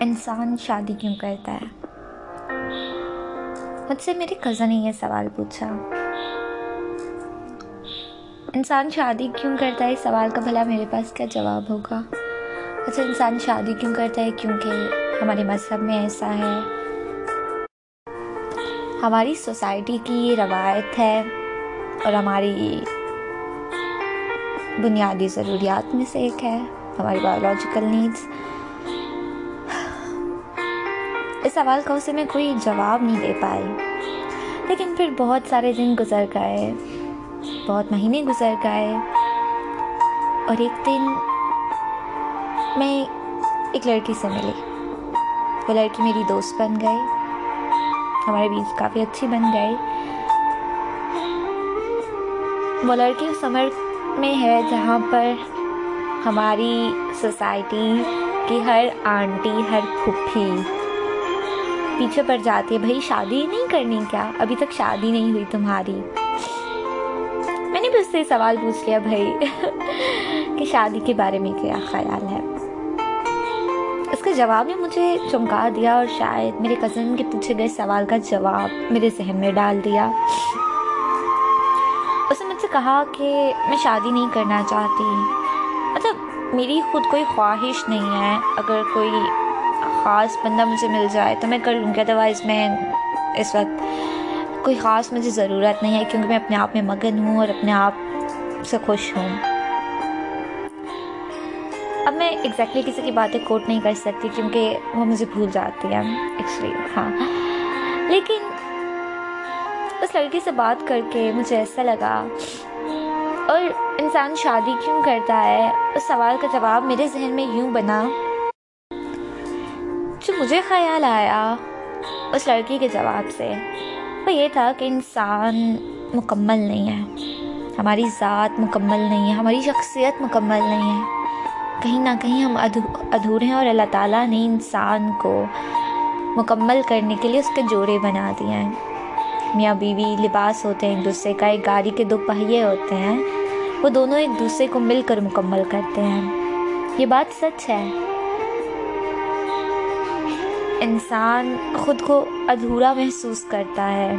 انسان شادی کیوں کرتا ہے؟ مجھ سے میری کزن نے یہ سوال پوچھا۔ انسان شادی کیوں کرتا ہے؟ اس سوال کا بھلا میرے پاس کیا جواب ہوگا؟ اچھا انسان شادی کیوں کرتا ہے؟ کیونکہ ہمارے مذہب میں ایسا ہے۔ ہماری سوسائٹی کی یہ روایت ہے اور ہماری بنیادی ضروریات میں سے ایک ہے۔ ہماری بایولوجیکل نیڈس اس سوال کا اسے میں کوئی جواب نہیں دے پائی۔ لیکن پھر بہت سارے دن گزر گئے، بہت مہینے گزر گئے۔ اور ایک دن میں ایک لڑکی سے ملی۔ وہ لڑکی میری دوست بن گئی۔ ہمارے بیچ کافی اچھی بن گئی۔ وہ لڑکی اس عمر میں ہے جہاں پر ہماری سوسائٹی کی ہر آنٹی، ہر پھپھی پیچھے پڑ جاتی ہے، بھائی، شادی نہیں کرنی کیا؟ ابھی تک شادی نہیں ہوئی تمہاری. میں نے بھی اس سے سوال پوچھ لیا، بھائی، کہ شادی کے بارے میں کیا خیال ہے؟ اس کے جواب نے مجھے چمکا دیا اور شاید میرے کزن کے پوچھے گئے سوال کا جواب میرے ذہن میں ڈال دیا۔ اس نے مجھ سے کہا کہ میں شادی نہیں کرنا چاہتی۔ مطلب میری خود کوئی خواہش نہیں ہے۔ اگر کوئی خاص بندہ مجھے مل جائے تو میں کر لوں گی ادروائز میں اس وقت کوئی خاص مجھے ضرورت نہیں ہے کیونکہ میں اپنے آپ میں مگن ہوں اور اپنے آپ سے خوش ہوں۔ اب میں ایگزیکٹلی کسی کی باتیں کوٹ نہیں کر سکتی کیونکہ وہ مجھے بھول جاتی ہے ایکچولی ہاں۔ لیکن اس لڑکی سے بات کر کے مجھے ایسا لگا، اور انسان شادی کیوں کرتا ہے؟ اس سوال کا جواب میرے ذہن میں یوں بنا مجھے خیال آیا اس لڑکی کے جواب سے وہ یہ تھا کہ انسان مکمل نہیں ہے۔ ہماری ذات مکمل نہیں ہے، ہماری شخصیت مکمل نہیں ہے۔ کہیں نہ کہیں ہم ادھورے ہیں اور اللہ تعالیٰ نے انسان کو مکمل کرنے کے لیے اس کے جوڑے بنا دیے ہیں۔ میاں بیوی لباس ہوتے ہیں، ایک دوسرے کا، ایک گاڑی کے دو پہیے ہوتے ہیں۔ وہ دونوں ایک دوسرے کو مل کر مکمل کرتے ہیں۔ یہ بات سچ ہے۔ انسان خود کو ادھورا محسوس کرتا ہے۔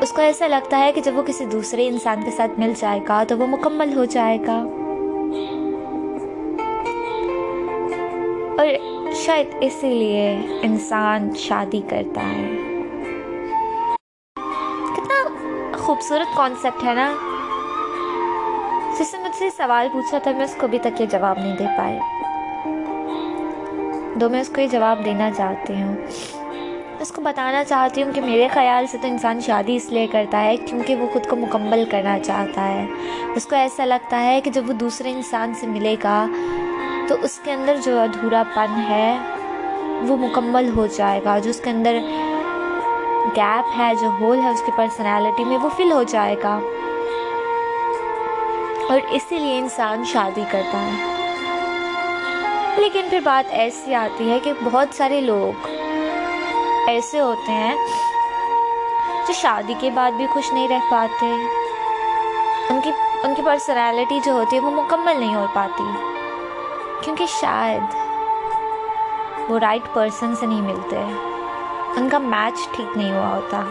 اس کو ایسا لگتا ہے کہ جب وہ کسی دوسرے انسان کے ساتھ مل جائے گا تو وہ مکمل ہو جائے گا۔ اور شاید اسی لیے انسان شادی کرتا ہے۔ کتنا خوبصورت کانسیپٹ ہے نا۔ جس نے مجھ سے سوال پوچھا تھا، میں اس کو ابھی تک یہ جواب نہیں دے پائی۔ دو میں اس کو یہ جواب دینا چاہتی ہوں۔ اس کو بتانا چاہتی ہوں کہ میرے خیال سے تو انسان شادی اس لیے کرتا ہے کیونکہ وہ خود کو مکمل کرنا چاہتا ہے۔ اس کو ایسا لگتا ہے کہ جب وہ دوسرے انسان سے ملے گا تو اس کے اندر جو ادھورا پن ہے وہ مکمل ہو جائے گا، جو اس کے اندر گیپ ہے، جو ہول ہے اس کی پرسنالٹی میں وہ فل ہو جائے گا۔ اور اسی لیے انسان شادی کرتا ہے۔ لیکن پھر بات ایسی آتی ہے کہ بہت سارے لوگ ایسے ہوتے ہیں جو شادی کے بعد بھی خوش نہیں رہ پاتے۔ ان کی ان کی پرسنالٹی جو ہوتی ہے وہ مکمل نہیں ہو پاتی۔ کیونکہ شاید وہ رائٹ پرسن سے نہیں ملتے۔ ان کا میچ ٹھیک نہیں ہوا ہوتا۔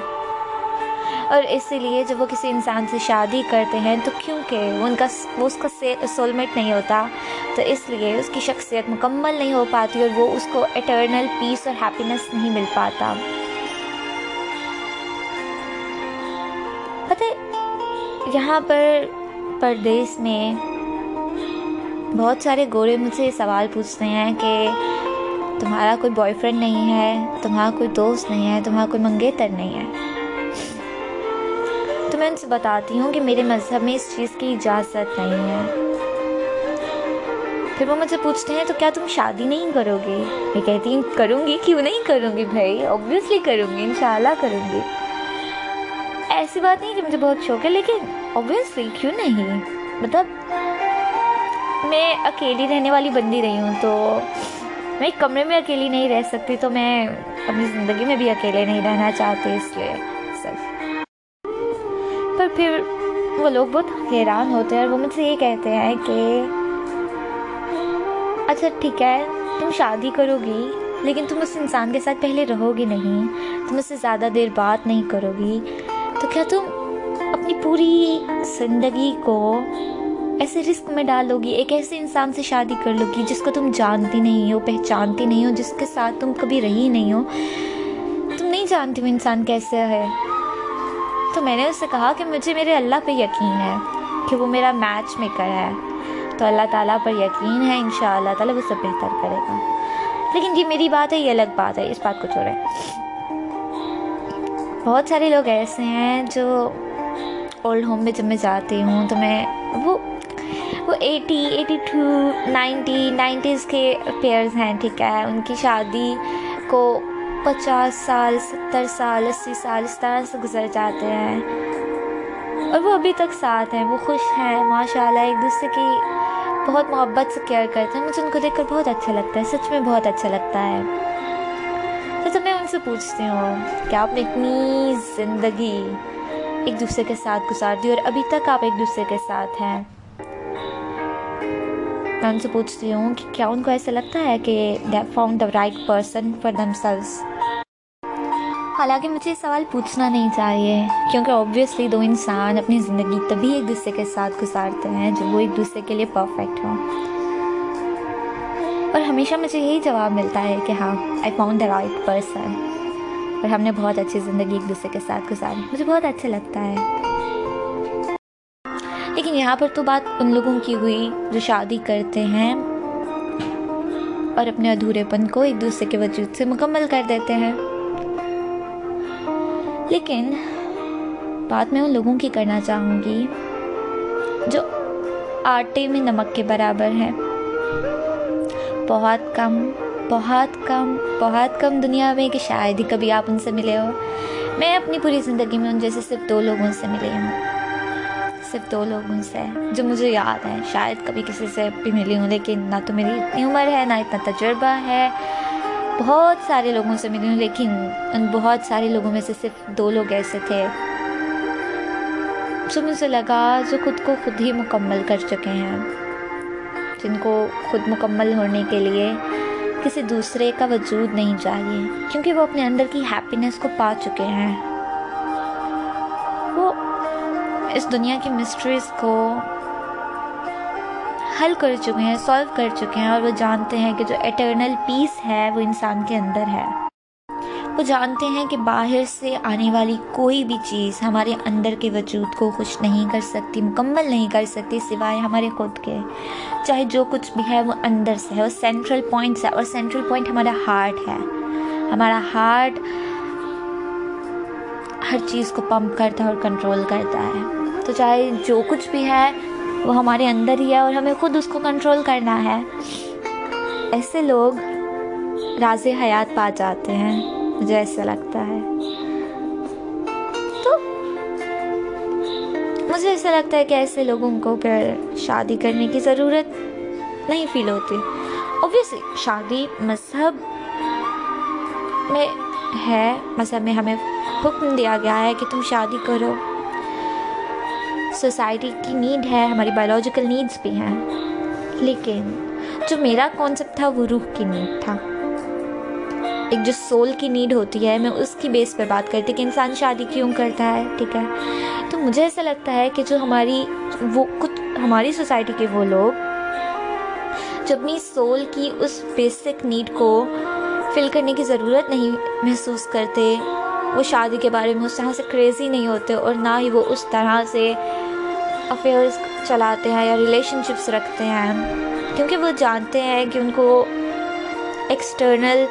اور اسی لیے جب وہ کسی انسان سے شادی کرتے ہیں تو کیونکہ وہ ان کا وہ اس کا سول میٹ نہیں ہوتا، تو اس لیے اس کی شخصیت مکمل نہیں ہو پاتی اور وہ اس کو اٹرنل پیس اور ہیپینس نہیں مل پاتا۔ پتہ یہاں پر پردیس میں بہت سارے گورے مجھ سے یہ سوال پوچھتے ہیں کہ تمہارا کوئی بوائے فرینڈ نہیں ہے، تمہارا کوئی دوست نہیں ہے، تمہارا کوئی منگیتر نہیں ہے۔ تو میں ان سے بتاتی ہوں کہ میرے مذہب میں اس چیز کی اجازت نہیں ہے۔ پھر وہ مجھ سے پوچھتے ہیں تو کیا تم شادی نہیں کرو گی میں کہتی ہوں، کروں گی، کیوں نہیں کروں گی بھائی؟ اوبیسلی کروں گی، انشاءاللہ کروں گی۔ ایسی بات نہیں کہ مجھے بہت شوق ہے، لیکن اوبیسلی کیوں نہیں؟ مطلب میں اکیلی رہنے والی بندی رہی ہوں، تو میں ایک کمرے میں اکیلی نہیں رہ سکتی، تو میں اپنی زندگی میں بھی اکیلے نہیں رہنا چاہتی، اس لیے۔ پھر وہ لوگ بہت حیران ہوتے ہیں اور وہ مجھ سے یہ کہتے ہیں کہ اچھا ٹھیک ہے، تم شادی کرو گی، لیکن تم اس انسان کے ساتھ پہلے رہو گی نہیں، تم اس سے زیادہ دیر بات نہیں کرو گی۔ تو کیا تم اپنی پوری زندگی کو ایسے رسک میں ڈالو گی، ایک ایسے انسان سے شادی کر لو گی جس کو تم جانتی نہیں ہو، پہچانتی نہیں ہو، جس کے ساتھ تم کبھی رہی نہیں ہو؟ تم نہیں جانتی وہ انسان کیسے ہے۔ تو میں نے اس سے کہا کہ مجھے میرے اللہ پہ یقین ہے کہ وہ میرا میچ میکر ہے۔ تو اللہ تعالیٰ پر یقین ہے ان شاء اللہ تعالیٰ وہ سب بہتر کرے گا۔ لیکن یہ میری بات ہے، یہ الگ بات ہے، اس بات کو چھوڑیں۔ بہت سارے لوگ ایسے ہیں جو اولڈ ہوم میں جب میں جاتی ہوں تو میں وہ وہ eighty eighty two ninety nineties کے پیئرز ہیں، ٹھیک ہے۔ ان کی شادی کو پچاس سال، ستر سال، اسی سال، اس طرح سے گزر جاتے ہیں۔ اور وہ ابھی تک ساتھ ہیں، وہ خوش ہیں ماشاء اللہ ایک دوسرے کی بہت محبت سے کیئر کرتے ہیں۔ مجھے ان کو دیکھ کر بہت اچھا لگتا ہے، سچ میں بہت اچھا لگتا ہے۔ تو جب میں ان سے پوچھتی ہوں کہ آپ نے اتنی زندگی ایک دوسرے کے ساتھ گزار دی اور ابھی تک آپ ایک دوسرے کے ساتھ ہیں، میں ان سے پوچھتی ہوں کہ کیا ان کو ایسا لگتا ہے کہ they found the right person for themselves حالانکہ مجھے یہ سوال پوچھنا نہیں چاہیے، کیونکہ اوبویسلی دو انسان اپنی زندگی تبھی ایک دوسرے کے ساتھ گزارتے ہیں جب وہ ایک دوسرے کے لیے پرفیکٹ ہوں۔ اور ہمیشہ مجھے یہی جواب ملتا ہے کہ ہاں I found the right person اور ہم نے بہت اچھی زندگی ایک دوسرے کے ساتھ گزاری۔ مجھے بہت اچھا لگتا ہے۔ لیکن یہاں پر تو بات ان لوگوں کی ہوئی جو شادی کرتے ہیں اور اپنے ادھورے پن کو ایک دوسرے کے وجود سے مکمل کر دیتے ہیں۔ لیکن بات میں ان لوگوں کی کرنا چاہوں گی جو آٹے میں نمک کے برابر ہیں۔ بہت کم بہت کم بہت کم دنیا میں کہ شاید ہی کبھی آپ ان سے ملے ہو میں اپنی پوری زندگی میں ان جیسے صرف دو لوگوں سے ملی ہوں۔ صرف دو لوگوں سے، جو مجھے یاد ہے شاید کبھی کسی سے بھی ملی ہوں، لیکن نہ تو میری اتنی عمر ہے، نہ اتنا تجربہ ہے۔ بہت سارے لوگوں سے ملی ہوں، لیکن ان بہت سارے لوگوں میں سے صرف دو لوگ ایسے تھے۔ جو مجھے لگا جو خود کو خود ہی مکمل کر چکے ہیں۔ جن کو خود مکمل ہونے کے لیے کسی دوسرے کا وجود نہیں چاہیے، کیونکہ وہ اپنے اندر کی ہیپینس کو پا چکے ہیں۔ وہ اس دنیا کی مسٹریز کو حل کر چکے ہیں سالو کر چکے ہیں اور وہ جانتے ہیں کہ جو اٹرنل پیس ہے وہ انسان کے اندر ہے۔ وہ جانتے ہیں کہ باہر سے آنے والی کوئی بھی چیز ہمارے اندر کے وجود کو خوش نہیں کر سکتی، مکمل نہیں کر سکتی سوائے ہمارے خود کے۔ چاہے جو کچھ بھی ہے وہ اندر سے ہے، وہ سینٹرل پوائنٹس ہے اور سینٹرل پوائنٹ ہمارا ہارٹ ہے۔ ہمارا ہارٹ ہر چیز کو پمپ کرتا ہے اور کنٹرول کرتا ہے۔ تو چاہے جو کچھ بھی ہے وہ ہمارے اندر ہی ہے اور ہمیں خود اس کو کنٹرول کرنا ہے۔ ایسے لوگ راز حیات پا جاتے ہیں، مجھے ایسا لگتا ہے۔ تو مجھے ایسا لگتا ہے کہ ایسے لوگوں کو پھر شادی کرنے کی ضرورت نہیں فیل ہوتی۔ اوبیسلی شادی مذہب میں ہے، مذہب میں ہمیں حکم دیا گیا ہے کہ تم شادی کرو۔ سوسائٹی کی نیڈ ہے، ہماری بایولوجیکل نیڈس بھی ہیں. لیکن جو میرا کانسیپٹ تھا، وہ روح کی نیڈ تھا. ایک جو سول کی نیڈ ہوتی ہے، میں اس کی بیس پہ بات کرتی کہ انسان شادی کیوں کرتا ہے، ٹھیک ہے؟ تو مجھے ایسا لگتا ہے کہ جو ہماری، وہ کچھ ہماری سوسائٹی کے وہ لوگ، جو اپنی سول کی اس بیسک نیڈ کو فل کرنے کی ضرورت نہیں محسوس کرتے، وہ شادی کے بارے میں اس طرح سے کریزی نہیں ہوتے اور نہ ہی وہ اس طرح سے افیئرس چلاتے ہیں یا ریلیشن شپس رکھتے ہیں۔ کیونکہ وہ جانتے ہیں کہ ان کو ایکسٹرنل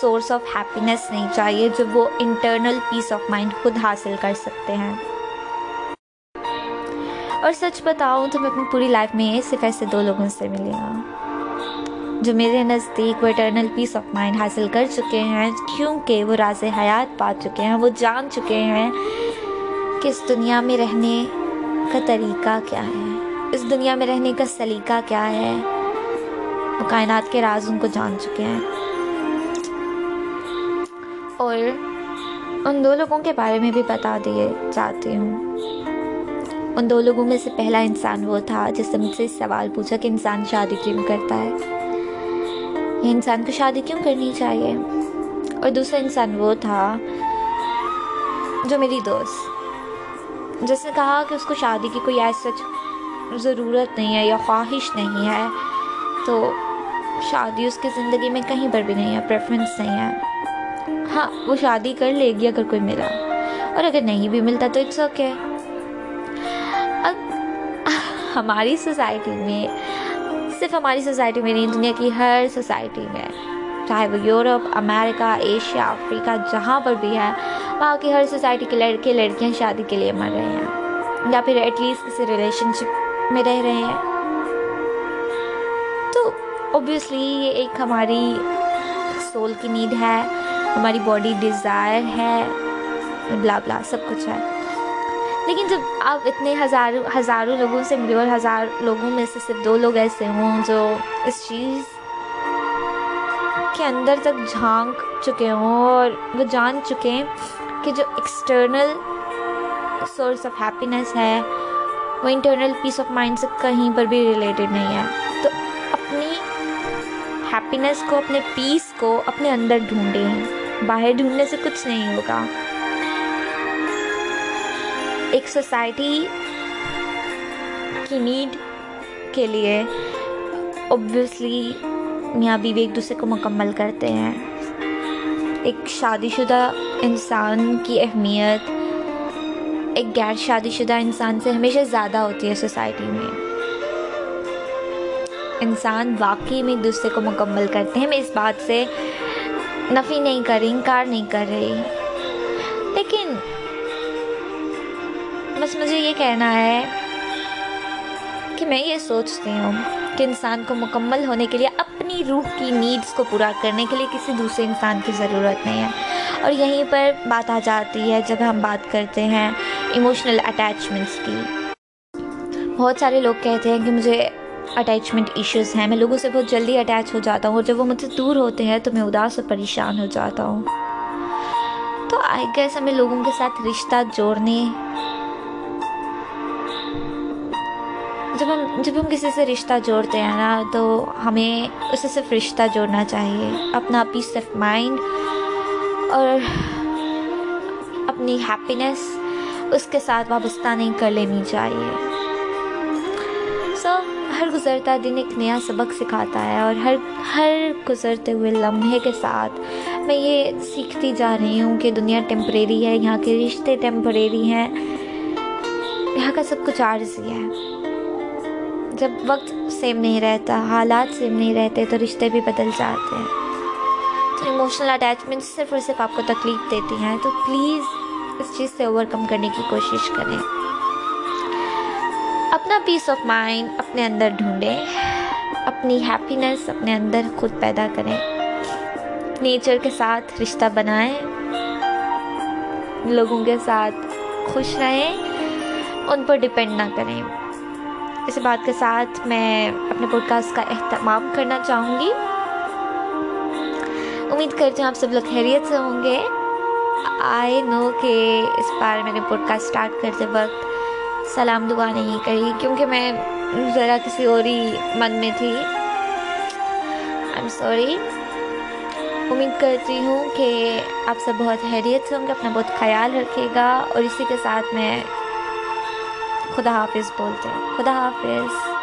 سورس آف ہیپینس نہیں چاہیے جب وہ انٹرنل پیس آف مائنڈ خود حاصل کر سکتے ہیں۔ اور سچ بتاؤں تو میں اپنی پوری لائف میں صرف ایسے دو لوگوں سے ملی ہوں جو میرے نزدیک وہ اٹرنل پیس آف مائنڈ حاصل کر چکے ہیں، کیونکہ وہ راز حیات پا چکے ہیں، وہ جان چکے ہیں کہ اس دنیا میں رہنے کا طریقہ کیا ہے؟ اس دنیا میں رہنے کا سلیقہ کیا ہے؟ وہ کائنات کے راز ان کو جان چکے ہیں۔ اور ان دو لوگوں کے بارے میں بھی بتا دیے چاہتی ہوں۔ ان دو لوگوں میں سے پہلا انسان وہ تھا جس نے مجھ سے سوال پوچھا کہ انسان شادی کیوں کرتا ہے؟ کہ انسان کو شادی کیوں کرنی چاہیے؟ اور دوسرا انسان وہ تھا جو میری دوست۔ جس نے کہا کہ اس کو شادی کی کوئی ایسا ضرورت نہیں ہے یا خواہش نہیں ہے، تو شادی اس کی زندگی میں کہیں پر بھی نہیں ہے پریفرنس نہیں ہے۔ ہاں وہ شادی کر لے گی اگر کوئی ملا۔ اور اگر نہیں بھی ملتا تو اٹس اوکے اب ہماری سوسائٹی میں، صرف ہماری سوسائٹی میں نہیں، دنیا کی ہر سوسائٹی میں۔ چاہے وہ یورپ، امریکہ، ایشیا، افریقہ، جہاں پر بھی ہے وہاں کی ہر سوسائٹی کے لڑکے لڑکیاں شادی کے لیے مر رہے ہیں یا پھر ایٹ لیسٹ کسی ریلیشن شپ میں رہ رہے ہیں۔ تو اوبیسلی یہ ایک ہماری سول کی نیڈ ہے، ہماری باڈی ڈیزائر ہے بلا بلا سب کچھ ہے۔ لیکن جب آپ اتنے ہزاروں ہزاروں لوگوں سے ملے اور ہزار لوگوں میں سے صرف دو لوگ ایسے ہوں جو اس چیز کے اندر تک جھانک چکے ہوں اور وہ جان چکے ہیں کہ جو ایکسٹرنل سورس آف ہیپینس ہے، وہ انٹرنل پیس آف مائنڈ سے کہیں پر بھی ریلیٹڈ نہیں ہے۔ تو اپنی ہیپینس کو، اپنے پیس کو اپنے اندر ڈھونڈیں باہر ڈھونڈنے سے کچھ نہیں ہوگا۔ ایک سوسائٹی کی نیڈ کے لیے اوبویسلی میاں بیوی ایک دوسرے کو مکمل کرتے ہیں۔ ایک شادی شدہ انسان کی اہمیت، ایک غیر شادی شدہ انسان سے ہمیشہ زیادہ ہوتی ہے سوسائٹی میں۔ انسان واقعی میں ایک دوسرے کو مکمل کرتے ہیں۔ میں اس بات سے نفی نہیں کر رہی، انکار نہیں کر رہی۔ لیکن بس مجھے یہ کہنا ہے کہ میں یہ سوچتی ہوں کہ انسان کو مکمل ہونے کے لیے اب اپنی روح کی نیڈز کو پورا کرنے کے لیے کسی دوسرے انسان کی ضرورت نہیں ہے۔ اور یہیں پر بات آ جاتی ہے، جب ہم بات کرتے ہیں ایموشنل اٹیچمنٹس کی۔ بہت سارے لوگ کہتے ہیں کہ مجھے اٹیچمنٹ ایشوز ہیں، میں لوگوں سے بہت جلدی اٹیچ ہو جاتا ہوں اور جب وہ مجھ سے دور ہوتے ہیں تو میں اداس اور پریشان ہو جاتا ہوں۔ تو آئی گیس ہمیں لوگوں کے ساتھ رشتہ جوڑنے جب ہم جب ہم کسی سے رشتہ جوڑتے ہیں نا، تو ہمیں اسے صرف رشتہ جوڑنا چاہیے۔ اپنا پیس آف مائنڈ اور اپنی ہیپینس اس کے ساتھ وابستہ نہیں کر لینی چاہیے۔ سو ہر گزرتا دن ایک نیا سبق سکھاتا ہے اور ہر ہر گزرتے ہوئے لمحے کے ساتھ میں یہ سیکھتی جا رہی ہوں کہ دنیا ٹیمپریری ہے، یہاں کے رشتے ٹیمپریری ہیں، یہاں کا سب کچھ عارضی ہے۔ جب وقت سیم نہیں رہتا، حالات سیم نہیں رہتے، تو رشتے بھی بدل جاتے ہیں۔ تو ایموشنل اٹیچمنٹ صرف اور صرف آپ کو تکلیف دیتی ہیں، تو پلیز اس چیز سے اوور کم کرنے کی کوشش کریں۔ اپنا پیس آف مائنڈ اپنے اندر ڈھونڈیں، اپنی ہیپینس اپنے اندر خود پیدا کریں۔ نیچر کے ساتھ رشتہ بنائیں، لوگوں کے ساتھ خوش رہیں، ان پر ڈپینڈ نہ کریں۔ اس بات کے ساتھ میں اپنے پوڈ کاسٹ کا اہتمام کرنا چاہوں گی۔ امید کرتی ہوں آپ سب لوگ خیریت سے ہوں گے۔ آئی نو کہ اس بار میں نے پوڈ کاسٹ اسٹارٹ کرتے وقت سلام دعا نہیں کری کیونکہ میں ذرا کسی اور ہی من میں تھی۔ آئی ایم سوری امید کرتی ہوں کہ آپ سب بہت خیریت سے ہوں گے، اپنا بہت خیال رکھے گا اور اسی کے ساتھ میں خدا حافظ بولتے ہیں۔ خدا حافظ۔